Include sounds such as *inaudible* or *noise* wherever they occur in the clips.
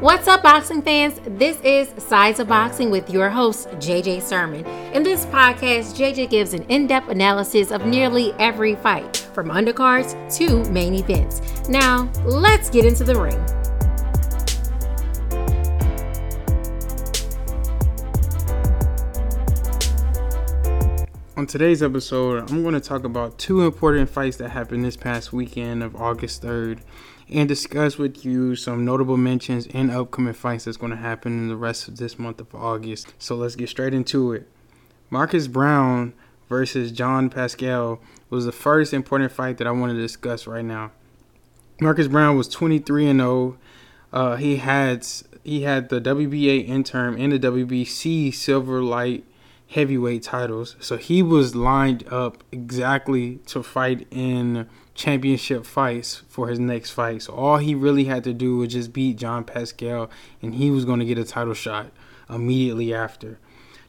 What's up, boxing fans? This is Sides of Boxing with your host, JJ Sermon. In this podcast, JJ gives an in depth analysis of nearly every fight, from undercards to main events. Now, let's get into the ring. On today's episode, I'm going to talk about two important fights that happened this past weekend of August 3rd and discuss with you some notable mentions and upcoming fights that's going to happen in the rest of this month of August. So let's get straight into it. Marcus Browne versus John Pascal was the first important fight that I want to discuss right now. Marcus Browne was 23 and 0. Uh, he had he had the WBA interim and the WBC silver light heavyweight titles. So he was lined up exactly to fight in championship fights for his next fight. So all he really had to do was just beat John Pascal, and he was going to get a title shot immediately after.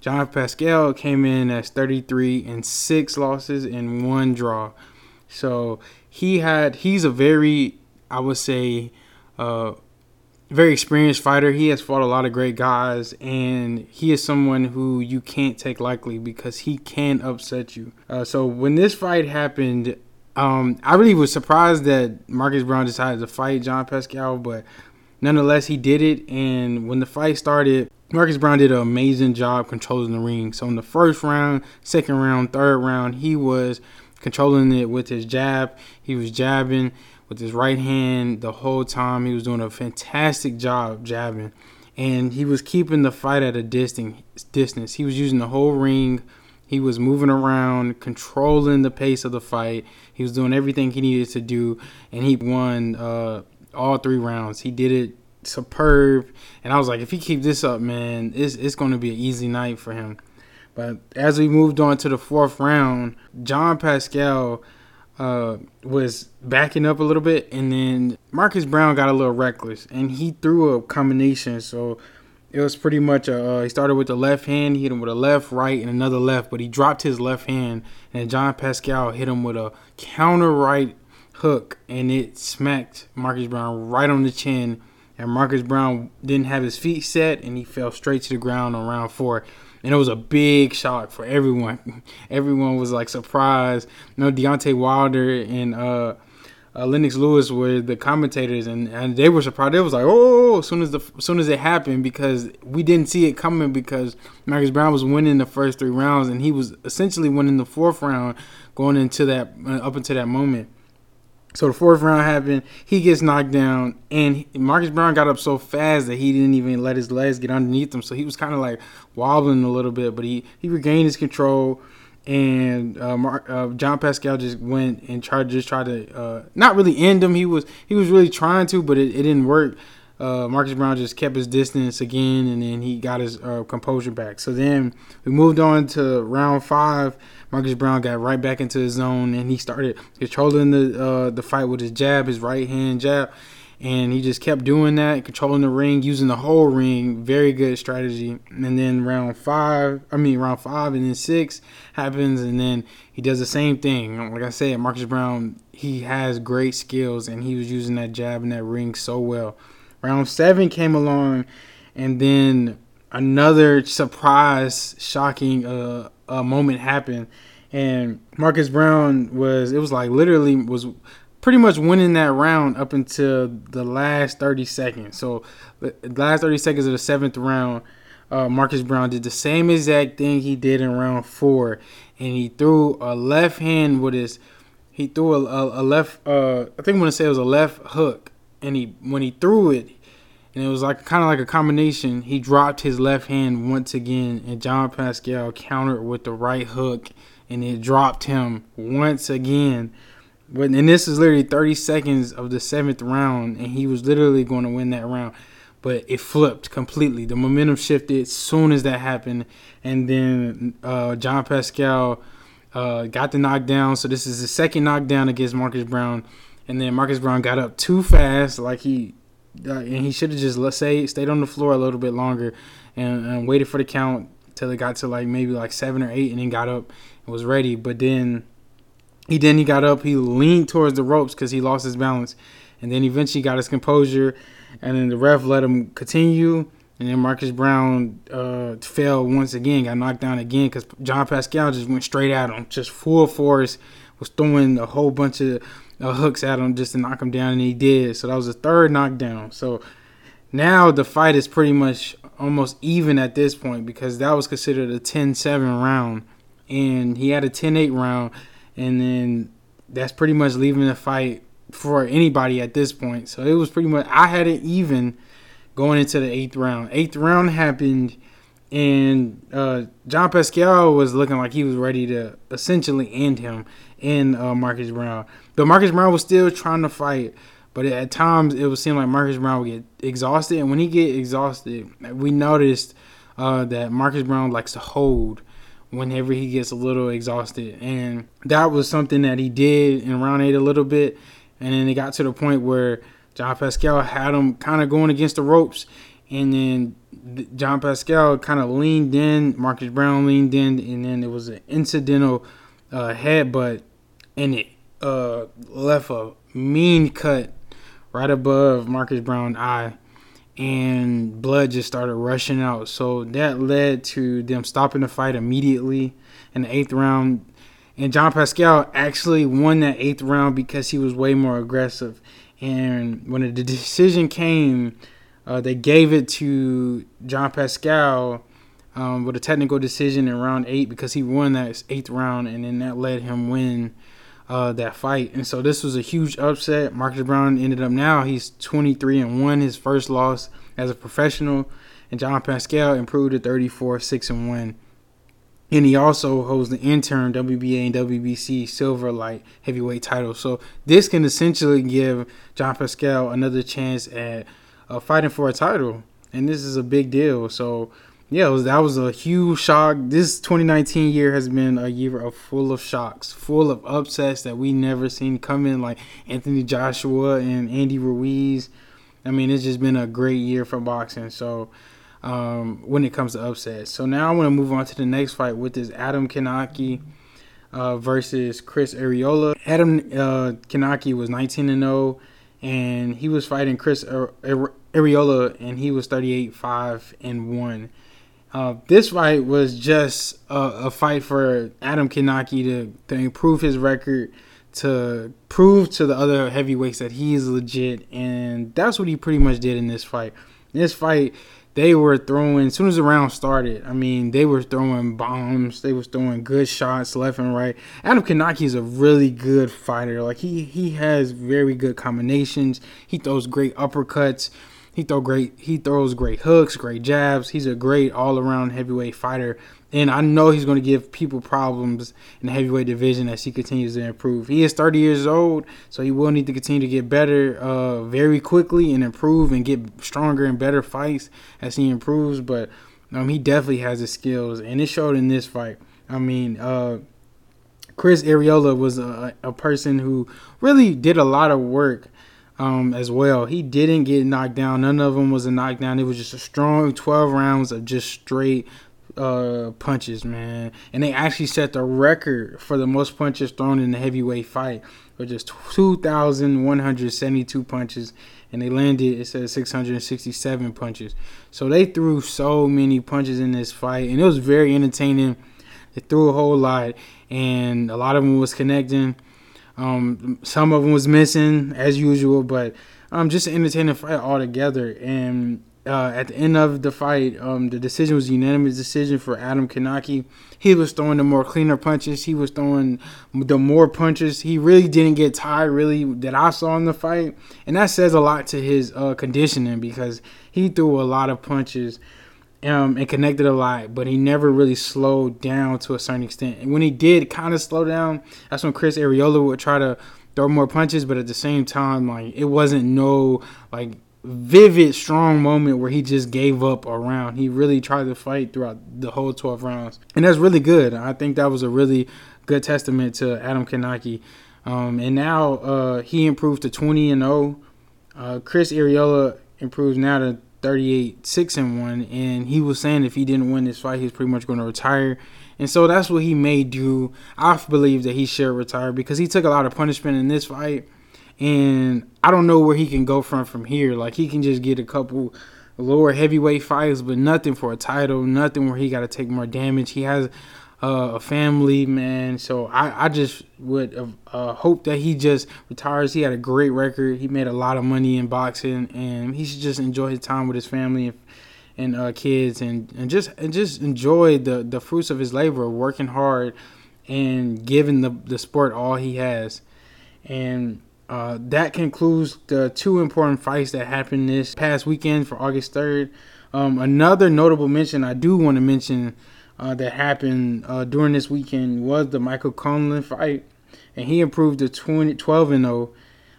John Pascal came in as 33 and six losses and one draw. So he had he's a very I would say uh, very experienced fighter. He has fought a lot of great guys, and he is someone who you can't take lightly because he can upset you. Uh, so when this fight happened, um, I really was surprised that Marcus Browne decided to fight John Pascal, but nonetheless, he did it. And when the fight started, Marcus Browne did an amazing job controlling the ring. So in the first round, second round, third round, he was controlling it with his jab. He was jabbing with his right hand the whole time. He was doing a fantastic job jabbing, and he was keeping the fight at a distance. He was using the whole ring he was moving around, controlling the pace of the fight. He was doing everything he needed to do, and he won uh, all three rounds. He did it superb, and I was like, if he keep this up, man, it's it's going to be an easy night for him. But as we moved on to the fourth round, John Pascal uh, was backing up a little bit, and then Marcus Browne got a little reckless, and he threw a combination. So it was pretty much a, uh, he started with the left hand, he hit him with a left, right, and another left, but he dropped his left hand, and John Pascal hit him with a counter right hook, and it smacked Marcus Browne right on the chin. And Marcus Browne didn't have his feet set, and he fell straight to the ground on round four. And it was a big shock for everyone. *laughs* everyone was like surprised. You know, Deontay Wilder and uh, uh, Lennox Lewis were the commentators, and, and they were surprised. It was like, oh, as soon as the as soon as it happened, because we didn't see it coming because Marcus Browne was winning the first three rounds, and he was essentially winning the fourth round going into that uh, up until that moment. So the fourth round happened. He gets knocked down, and Marcus Browne got up so fast that he didn't even let his legs get underneath him. So he was kind of like wobbling a little bit, but he he regained his control and uh, Mark, uh, John Pascal just went and tried just tried to uh, not really end him. He was he was really trying to, but it, it didn't work. Uh, Marcus Browne just kept his distance again, and then he got his uh, composure back. So then we moved on to round five. Marcus Browne got right back into his zone, and he started controlling the uh, the fight with his jab, his right hand jab and he just kept doing that, controlling the ring, using the whole ring. Very good strategy. And then round five, I mean round five, and then six happens, and then he does the same thing. Like I said, Marcus Browne, he has great skills, and he was using that jab and that ring so well. Round seven came along, and then another surprise, shocking uh, moment happened. And Marcus Browne was, it was like literally was pretty much winning that round up until the last 30 seconds. So the last 30 seconds of the seventh round, uh, Marcus Browne did the same exact thing he did in round four, and he threw a left hand with his. He threw a, a, a left. Uh, I think I'm gonna say it was a left hook, and he when he threw it, and it was like kind of like a combination. He dropped his left hand once again, and John Pascal countered with the right hook, and it dropped him once again. But and this is literally 30 seconds of the seventh round, and he was literally going to win that round. But it flipped completely. The momentum shifted as soon as that happened, and then uh, John Pascal uh, got the knockdown. So this is the second knockdown against Marcus Browne, and then Marcus Browne got up too fast, like he and he should have just let's say stayed on the floor a little bit longer and, and waited for the count till it got to like maybe like seven or eight, and then got up and was ready. But then he then he got up, he leaned towards the ropes because he lost his balance, and then eventually got his composure, and then the ref let him continue. And then Marcus Browne uh, fell once again, got knocked down again because John Pascal just went straight at him, just full force, was throwing a whole bunch of uh, hooks at him just to knock him down, and he did. So that was the third knockdown. So now the fight is pretty much almost even at this point because that was considered a 10-7 round, and he had a 10-8 round, and then that's pretty much leaving the fight for anybody at this point. So it was pretty much I had it even going into the eighth round. Eighth round happened, and uh, John Pascal was looking like he was ready to essentially end him in uh, Marcus Browne. But Marcus Browne was still trying to fight. But at times it would seem like Marcus Browne would get exhausted, and when he get exhausted, we noticed uh, that Marcus Browne likes to hold whenever he gets a little exhausted, and that was something that he did in round eight a little bit, and then it got to the point where John Pascal had him kind of going against the ropes, and then John Pascal kind of leaned in, Marcus Browne leaned in, and then it was an incidental uh, headbutt, and it uh, left a mean cut right above Marcus Browne's eye, and blood just started rushing out. So that led to them stopping the fight immediately in the eighth round. And John Pascal actually won that eighth round because he was way more aggressive. And when the decision came, uh, they gave it to John Pascal um, with a technical decision in round eight because he won that eighth round, and then that let him win uh, that fight. And so this was a huge upset. Marcus Browne ended up now he's 23 and one, his first loss as a professional, and John Pascal improved to 34 six and one. And he also holds the interim WBA and WBC silver light heavyweight title. So this can essentially give John Pascal another chance at uh, fighting for a title, and this is a big deal. So yeah, was, that was a huge shock. This 2019 year has been a year of full of shocks, full of upsets that we never seen coming, like Anthony Joshua and Andy Ruiz. I mean, it's just been a great year for boxing. So um, when it comes to upsets, so now I want to move on to the next fight, which is Adam Kownacki uh, versus Chris Arreola. Adam uh, Kownacki was 19 and 0, and he was fighting Chris Arreola, and he was 38 5 and 1. Uh, this fight was just a, a, fight for Adam Kownacki to, to improve his record, to prove to the other heavyweights that he is legit, and that's what he pretty much did in this fight. In this fight, they were throwing as soon as the round started. I mean, they were throwing bombs. They was throwing good shots left and right. Adam Kownacki is a really good fighter. Like he he has very good combinations. He throws great uppercuts. He throw great. He throws great hooks, great jabs. He's a great all-around heavyweight fighter, and I know he's going to give people problems in the heavyweight division as he continues to improve. He is 30 years old, so he will need to continue to get better uh, very quickly and improve and get stronger and better fights as he improves. But um, he definitely has the skills, and it showed in this fight. I mean, uh, Chris Arreola was a, a person who really did a lot of work um, as well. He didn't get knocked down. None of them was a knockdown. It was just a strong 12 rounds of just straight uh, punches, man. And they actually set the record for the most punches thrown in a heavyweight fight, with just 2,172 punches. And they landed, it says 667 punches. So they threw so many punches in this fight. And it was very entertaining. They threw a whole lot. And a lot of them was connecting. Um, some of them was missing as usual, but um, just an entertaining fight altogether. And uh, at the end of the fight, um, the decision was unanimous decision for Adam Kownacki. He was throwing the more cleaner punches. He was throwing the more punches. He really didn't get tired, really, that I saw in the fight. And that says a lot to his uh, conditioning because he threw a lot of punches um, and connected a lot, but he never really slowed down to a certain extent. And when he did kind of slow down, that's when Chris Arreola would try to throw more punches, but at the same time, like it wasn't no like vivid, strong moment where he just gave up a round. He really tried to fight throughout the whole 12 rounds, and that's really good. I think that was a really good testament to Adam Kownacki. Um, and now uh, he improved to 20 and 0. Uh, Chris Arreola improves now to 38 6 and 1 and he was saying if he didn't win this fight he's pretty much going to retire and so that's what he may do i believe that he should retire because he took a lot of punishment in this fight and I don't know where he can go from from here. Like he can just get a couple lower heavyweight fights, but nothing for a title, nothing where he got to take more damage. He has uh, a family, man. So I, I just would uh, hope that he just retires. He had a great record. He made a lot of money in boxing, and he should just enjoy his time with his family and, and uh, kids, and, and just and just enjoy the the fruits of his labor, working hard and giving the the sport all he has. And uh, that concludes the two important fights that happened this past weekend for August 3rd. Um, another notable mention I do want to mention uh, that happened uh, during this weekend was the Michael Conlan fight, and he improved to 20, 12 and 0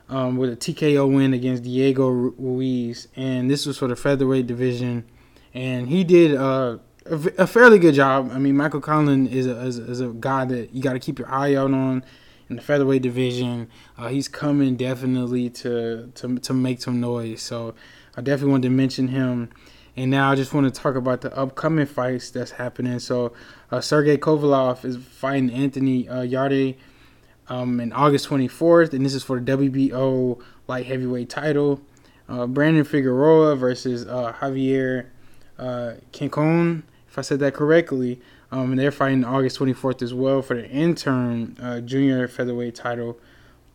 um, with a TKO win against Diego Ruiz, and this was for the featherweight division, and he did uh, a, a, fairly good job. I mean, Michael Conlan is a, is, is a guy that you got to keep your eye out on in the featherweight division. Uh, he's coming definitely to, to to make some noise. So I definitely wanted to mention him. And now I just want to talk about the upcoming fights that's happening. So uh, Sergey Kovalev is fighting Anthony uh, Yarde um, in August 24th, and this is for the WBO light heavyweight title. Uh, Brandon Figueroa versus uh, Javier uh, Quincon, if I said that correctly. Um, and they're fighting August 24th as well for the interim uh, junior featherweight title.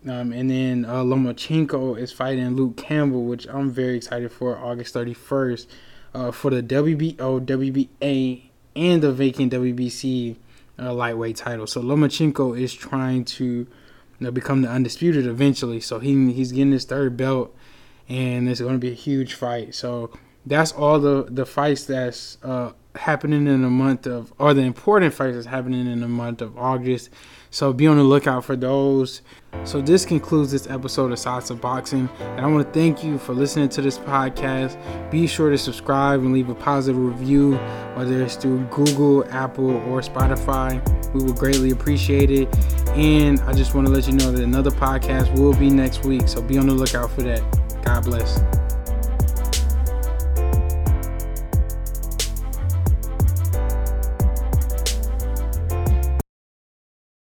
Um, and then uh, Lomachenko is fighting Luke Campbell, which I'm very excited for August 31st uh, for the WBO, WBA, and the vacant WBC uh, lightweight title. So Lomachenko is trying to you know, become the undisputed eventually. So he he's getting his third belt, and it's going to be a huge fight. So that's all the the fights that's uh, happening in the month of, or the important fights that's happening in the month of August. So be on the lookout for those. So this concludes this episode of Sides of Boxing, and I want to thank you for listening to this podcast. Be sure to subscribe and leave a positive review, whether it's through Google, Apple, or Spotify. We would greatly appreciate it. And I just want to let you know that another podcast will be next week, so be on the lookout for that. God bless.